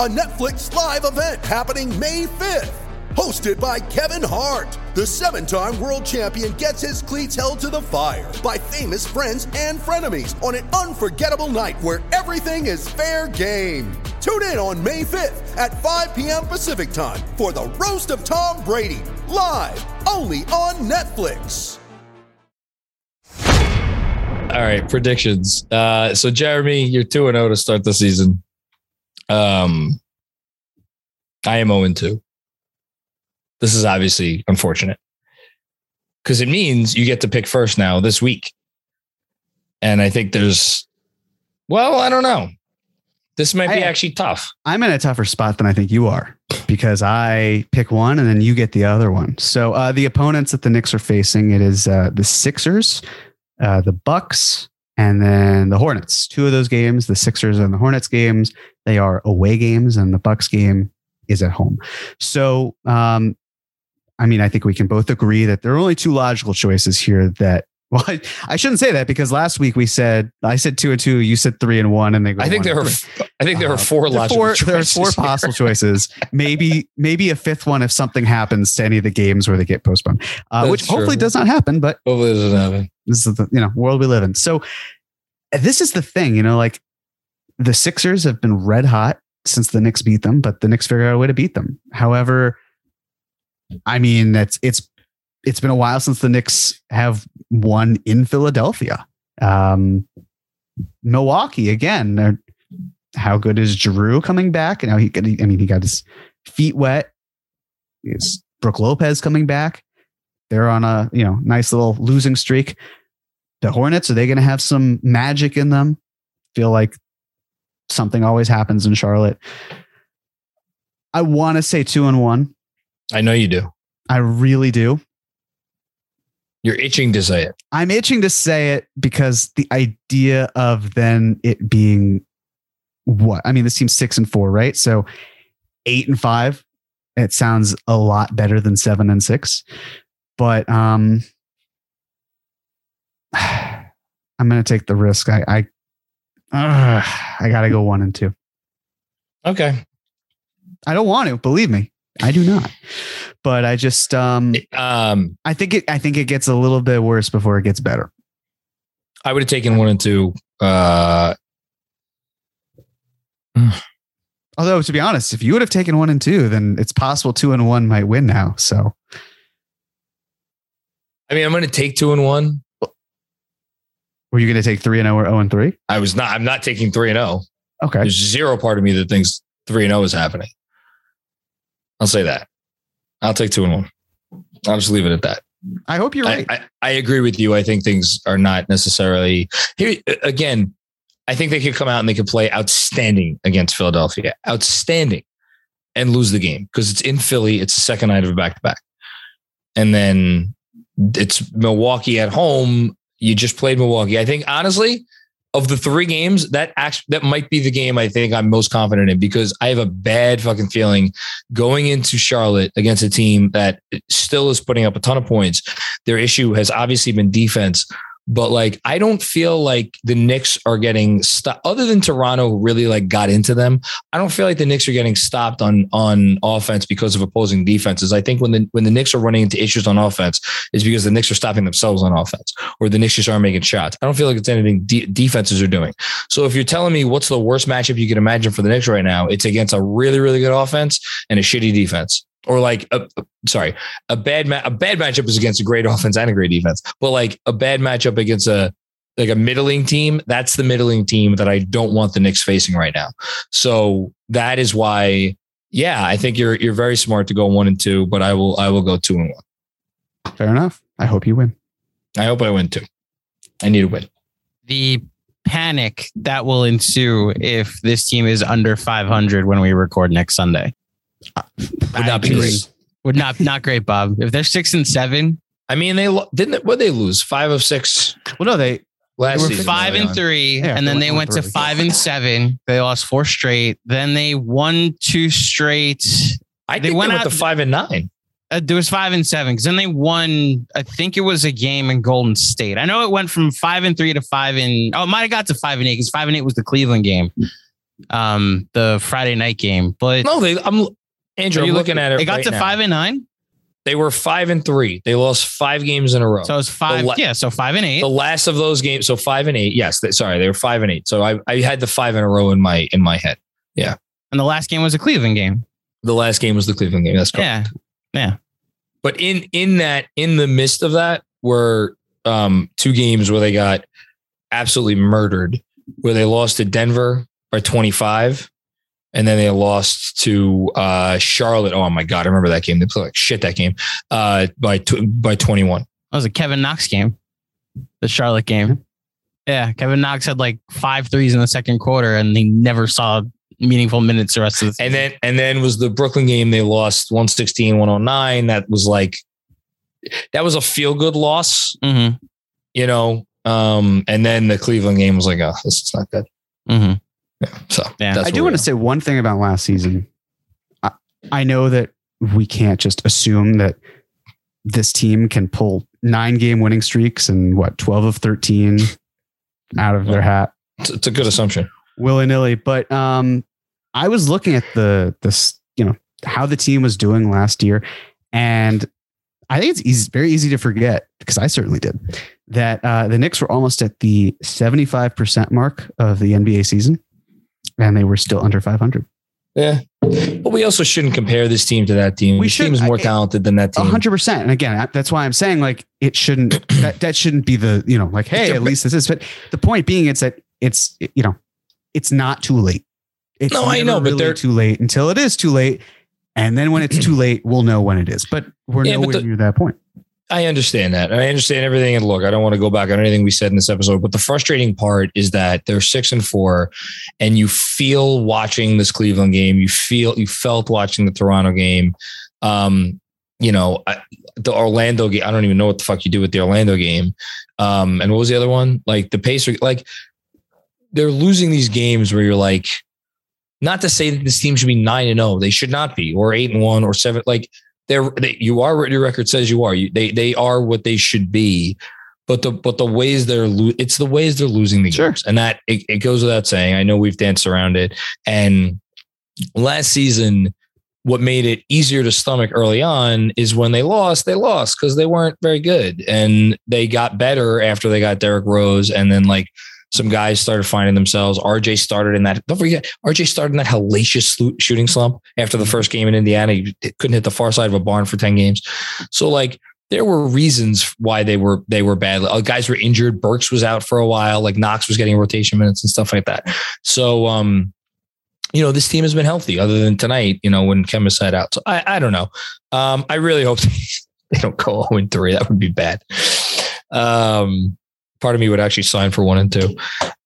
a Netflix live event happening May 5th. Hosted by Kevin Hart, the seven time world champion gets his cleats held to the fire by famous friends and frenemies on an unforgettable night where everything is fair game. Tune in on May 5th at 5 p.m. Pacific time for the Roast of Tom Brady, live only on Netflix. All right, predictions. Uh, so Jeremy, you're two and zero to start the season. Um, I am zero and two. This is obviously unfortunate because it means you get to pick first now this week, and I think there's, well, I don't know. This might be I- actually tough. I'm in a tougher spot than I think you are because I pick one and then you get the other one. So uh, the opponents that the Knicks are facing it is uh, the Sixers, uh, the Bucks, and then the Hornets. Two of those games, the Sixers and the Hornets games, they are away games, and the Bucks game is at home. So, um, I mean, I think we can both agree that there are only two logical choices here that. Well, I, I shouldn't say that because last week we said I said two and two, you said three and one, and they go. I think there are. three. I think there are Uh, four there logical four, there are four possible choices. Maybe maybe a fifth one if something happens to any of the games where they get postponed, uh, which hopefully does not happen. But Hopefully, doesn't happen. this is the you know world we live in. So this is the thing, you know, like the Sixers have been red hot since the Knicks beat them, but the Knicks figured out a way to beat them. However, I mean that's it's it's been a while since the Knicks have won in Philadelphia. Um, Milwaukee again. How good is Jrue coming back? And how he got, I mean, he got his feet wet. Is Brook Lopez coming back? They're on a you know nice little losing streak. The Hornets are they going to have some magic in them? Feel like something always happens in Charlotte. I want to say two and one. I know you do. I really do. You're itching to say it. I'm itching to say it because the idea of then it being what I mean, this team's six and four, right? So eight and five. It sounds a lot better than seven and six, but um, I'm gonna take the risk. I I uh, I gotta go one and two. Okay. I don't want to believe me. I do not, but I just um Um, I think it I think it gets a little bit worse before it gets better. I would have taken one and two. Uh, Although to be honest, if you would have taken one and two, then it's possible two and one might win now. So I mean, I'm going to take two and one. were you going to take three and zero or zero and three? I was not. I'm not taking three and zero. Okay, There's zero part of me that thinks three and zero is happening. I'll say that. I'll take two and one. I'll just leave it at that. I hope you're I, right. I, I agree with you. I think things are not necessarily here again. I think they could come out and they could play outstanding against Philadelphia, outstanding, and lose the game because it's in Philly. It's the second night of a back to back, and then it's Milwaukee at home. You just played Milwaukee. I think honestly, of the three games, that actually that might be the game I think I'm most confident in because I have a bad fucking feeling going into Charlotte against a team that still is putting up a ton of points. Their issue has obviously been defense, but like I don't feel like the Knicks are getting stopped. Other than Toronto really like got into them, I don't feel like the Knicks are getting stopped on on offense because of opposing defenses. I think when the when the Knicks are running into issues on offense, is because the Knicks are stopping themselves on offense, or the Knicks just aren't making shots. I don't feel like it's anything de- defenses are doing. So if you're telling me what's the worst matchup you can imagine for the Knicks right now, it's against a really really good offense and a shitty defense. Or like, a, a- sorry, a bad ma- a bad matchup is against a great offense and a great defense. But like a bad matchup against a like a middling team, that's the middling team that I don't want the Knicks facing right now. So that is why, yeah, I think you're you're very smart to go one and two, but I will I will go two and one. Fair enough. I hope you win. I hope I win two. I need a win. The panic that will ensue if this team is under 500 when we record next Sunday. Would not be great. Would not not great, Bob. If they're six and seven, I mean, they didn't. They, what they lose? Five of six Well, no, they last they were season. five and on. three, Yeah, and then they went went to five and seven. They lost four straight. Then they won two straight. I They think went they went out- to five and nine. Uh, there was five and seven because then they won. I think it was a game in Golden State. I know it went from five and three to five and oh, it might have got to five and eight because five and eight was the Cleveland game, um, the Friday night game. But No, they. I'm Andrew. Are you looking at it. They got right to now. five and nine, They were five and three. They lost five games in a row. so it was five. la- yeah, so five and eight. the last of those games, so five and eight. Yes, they, sorry, they were five and eight. So I, I had the five in a row in my in my head. Yeah. And the last game was a Cleveland game. The last game was the Cleveland game. That's correct. Yeah, But in in that in the midst of that were um, two games where they got absolutely murdered, where they lost to Denver by 25, and then they lost to uh, Charlotte. Oh my god, I remember that game. They played like shit that game uh, by tw- by 21. that was a Kevin Knox game, the Charlotte game. Yeah, Kevin Knox had like five threes in the second quarter, and he never saw meaningful minutes the rest of the season. And then and then was the Brooklyn game. They lost 116, 109. That was like that was a feel good loss, Mm-hmm. you know. Um, and then the Cleveland game was like, oh, this is not good. Mm-hmm. Yeah. So Yeah. that's I do want to say one thing about last season. I, I know that we can't just assume that this team can pull nine game winning streaks and what 12 of 13 out of their hat. It's, it's a good assumption. willy nilly. But um, I was looking at the this you know how the team was doing last year, and I think it's easy, very easy to forget because I certainly did that uh, the Knicks were almost at the seventy five percent mark of the NBA season, and they were still under five hundred. Yeah. But we also shouldn't compare this team to that team. We this should- team's more I- talented than that team. hundred percent. And again, that's why I'm saying like it shouldn't that, that shouldn't be the you know like hey at least this is. But the point being, it's that it's you know it's not too late. It's No, I know, but they're- too late until it is too late, and then when it's too late, we'll know when it is. But we're Yeah, but nowhere the- near that point. I understand that. I understand everything. And look, I don't want to go back on anything we said in this episode, but the frustrating part is that they're six and four, and you feel watching this Cleveland game, you feel you felt watching the Toronto game. Um, you know, I, the Orlando game. I don't even know what the fuck you do with the Orlando game. Um, and what was the other one? Like the Pacer, like they're losing these games where you're like, not to say that this team should be nine and zero, they should not be, or eight and one, or seven. Like they're they, you are what your record says you are. You, they they are what they should be. But the but the ways they're lo- it's the ways they're losing the Sure. games, and that it, it goes without saying. I know we've danced around it, and last season, what made it easier to stomach early on is when they lost, they lost because they weren't very good, and they got better after they got Derrick Rose, and then like some guys started finding themselves. RJ started in that. Don't forget, RJ started in that hellacious shooting slump after the first game in Indiana. He couldn't hit the far side of a barn for ten games. So like there were reasons why they were they were bad. Guys were injured. Burks was out for a while. Like Knox was getting rotation minutes and stuff like that. So um, you know, this team has been healthy other than tonight. You know, when Kemba sat out. So I I don't know. Um, I really hope they don't go 0 3. That would be bad. Um, part of me would actually sign for one and two.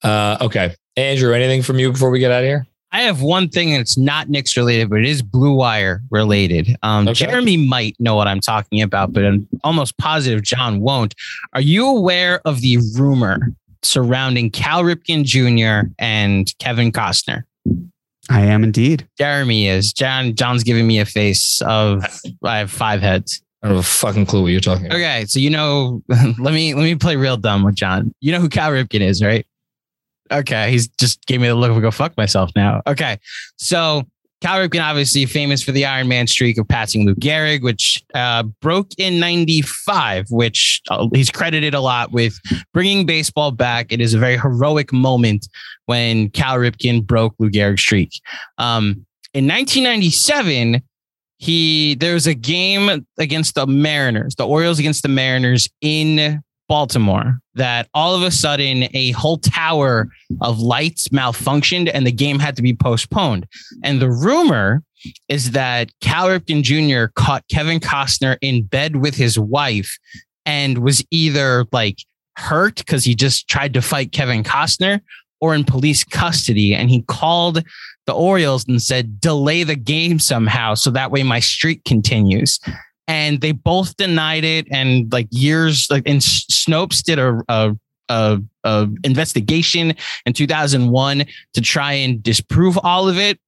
Uh, okay. Andrew, anything from you before we get out of here? I have one thing and it's not Knicks related, but it is Blue Wire related. Um, Okay. Jeremy might know what I'm talking about, but I'm almost positive John won't. Are you aware of the rumor surrounding Cal Ripken Jr. and Kevin Costner? I am indeed. Jeremy is. John. John's giving me a face of I have five heads. I don't have a fucking clue what you're talking about. Okay, so you know, let me let me play real dumb with John. You know who Cal Ripken is, right? Okay, he's just gave me the look of go fuck myself now. Okay, so Cal Ripken obviously famous for the Iron Man streak of passing Lou Gehrig, which uh, broke in '95, which uh, he's credited a lot with bringing baseball back. It is a very heroic moment when Cal Ripken broke Lou Gehrig's streak. Um, in 1997 he there was a game against the Mariners, the Orioles against the Mariners in Baltimore that all of a sudden a whole tower of lights malfunctioned and the game had to be postponed. And the rumor is that Cal Ripken Jr. caught Kevin Costner in bed with his wife and was either like hurt because he just tried to fight Kevin Costner or in police custody. And he called the Orioles and said, delay the game somehow so that way my streak continues. And they both denied it. And like years, like, S- Snopes did a, a investigation in 2001 to try and disprove all of it.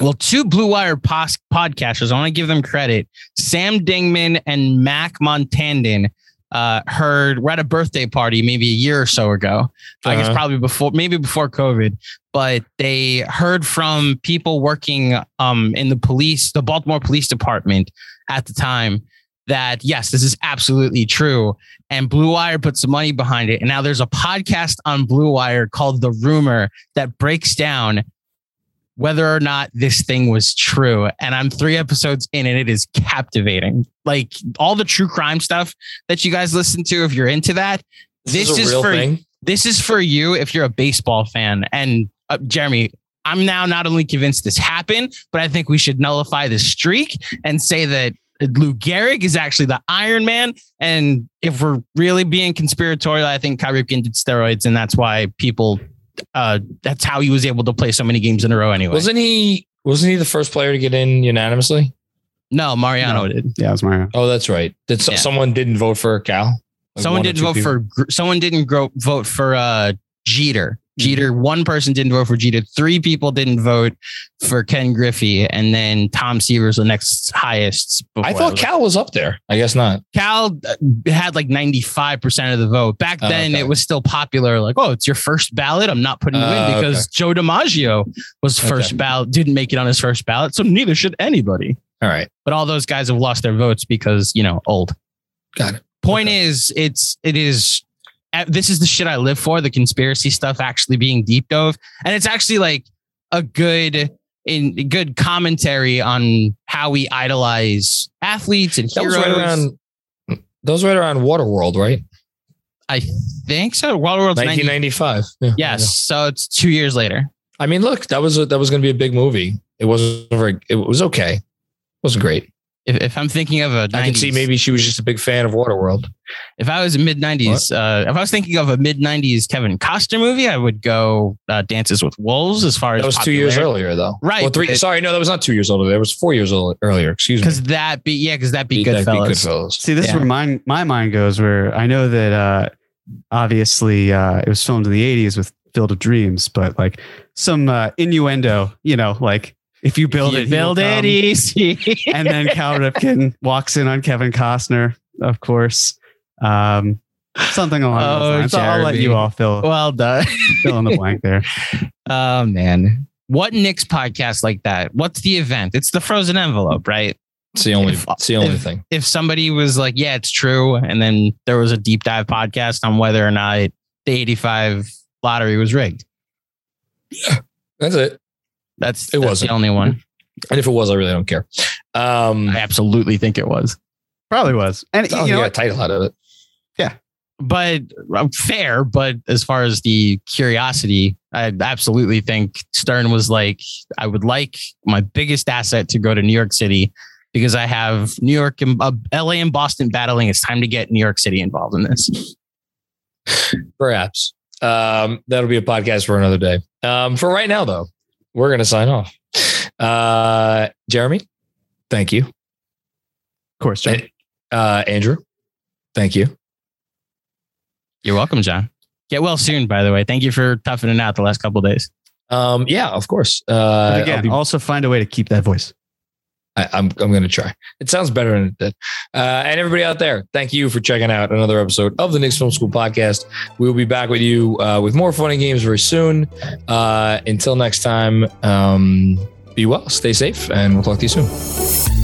Well, two Blue Wire pos- podcasters, I want to give them credit. Sam Dingman and Mac Montandon uh, heard, we're at a birthday party maybe a year or so ago. I guess Uh-huh. probably before, maybe before COVID, but they heard from people working um, in the police, the Baltimore Police Department at the time that yes, this is absolutely true. And Blue Wire put some money behind it. And now there's a podcast on Blue Wire called The Rumor that breaks down whether or not this thing was true. And I'm three episodes in and it is captivating. Like all the true crime stuff that you guys listen to, if you're into that, this, a is real for thing. this is for you if you're a baseball fan. And uh, Jeremy, I'm now not only convinced this happened, but I think we should nullify the streak and say that Lou Gehrig is actually the Iron Man. And if we're really being conspiratorial, I think Kyrie did steroids, and that's why people. Uh, that's how he was able to play so many games in a row. Anyway, Wasn't he? Wasn't he the first player to get in unanimously? no, Mariano No. did. Yeah, it was Mariano. Oh, that's right. Did so, Yeah. someone didn't vote for Cal? Like someone didn't vote people? for. Gr- Someone didn't gro- vote for uh, Jeter. Mm-hmm. Jeter. One person didn't vote for Jeter. Three people didn't vote for Ken Griffey, and then Tom Seaver's the next highest. I before thought that. Cal was up there. I guess not. Cal uh, had like 95% of the vote. Back Oh, then, okay. it was still popular. Like, oh, it's your first ballot. I'm not putting you Oh, in because Joe DiMaggio was first Okay. ballot, didn't make it on his first ballot. So neither should anybody. All right. But all those guys have lost their votes because, you know, old. Got it. Point is, it's, it is, uh, this is the shit I live for the conspiracy stuff actually being deep dove. And it's actually like a good, in good commentary on how we idolize athletes and That heroes. was right around. That was right around Waterworld, right? I think so. World World's 90, 1995. Yeah. Yes. So it's two years later. I mean, look, that was a, that was going to be a big movie. It wasn't very. It was okay. It wasn't great. If, if I'm thinking of a 90s, I can see maybe she was just a big fan of Waterworld. if I was a mid 90s, uh, if I was thinking of a mid 90s Kevin Costner movie, I would go uh, Dances with Wolves as far as That was two years earlier, though. Right, Well, three. but- sorry, no, that was not two years older. That was four years old, earlier. Excuse me. Because that be, yeah, because that be That'd Goodfellas. Goodfellas. See, this Yeah. is where my, my mind goes, where I know that uh, obviously uh, it was filmed in the 80s with Field of Dreams, but like some uh, innuendo, you know, like if you build You it, he build will it come. easy. and then Cal Ripken walks in on Kevin Costner, of course. Um, something along Oh, those lines. So I'll let you all fill, well done. fill in the blank there. Oh man. What Nick's podcast like that? What's the event? It's the frozen envelope, right? It's the only. If- It's the only if- thing. if somebody was like, yeah, it's true, and then there was a deep dive podcast on whether or not the 85 lottery was rigged. Yeah, That's it. That's, It that's wasn't. the only one. And if it was, I really don't care. Um, I absolutely think it was. Probably was. And oh, you you know, got a title out of it. Yeah, but uh, fair, but as far as the curiosity, I absolutely think Stern was like, I would like my biggest asset to go to New York City because I have New York and uh, LA and Boston battling. It's time to get New York City involved in this. Perhaps. Um, that'll be a podcast for another day. Um, for right now, though, we're going to sign off. Uh, Jeremy, thank you. of course, John. Uh, Andrew, thank you. You're welcome, John. Get well soon, by the way. Thank you for toughing it out the last couple of days. Um, yeah, of course. Uh, again, be- also find a way to keep that voice. I, I'm I'm going to try. It sounds better than it did. Uh, and everybody out there, thank you for checking out another episode of the Knicks Film School podcast. We will be back with you uh, with more funny games very soon. Uh, until next time, um, be well, stay safe, and we'll talk to you soon.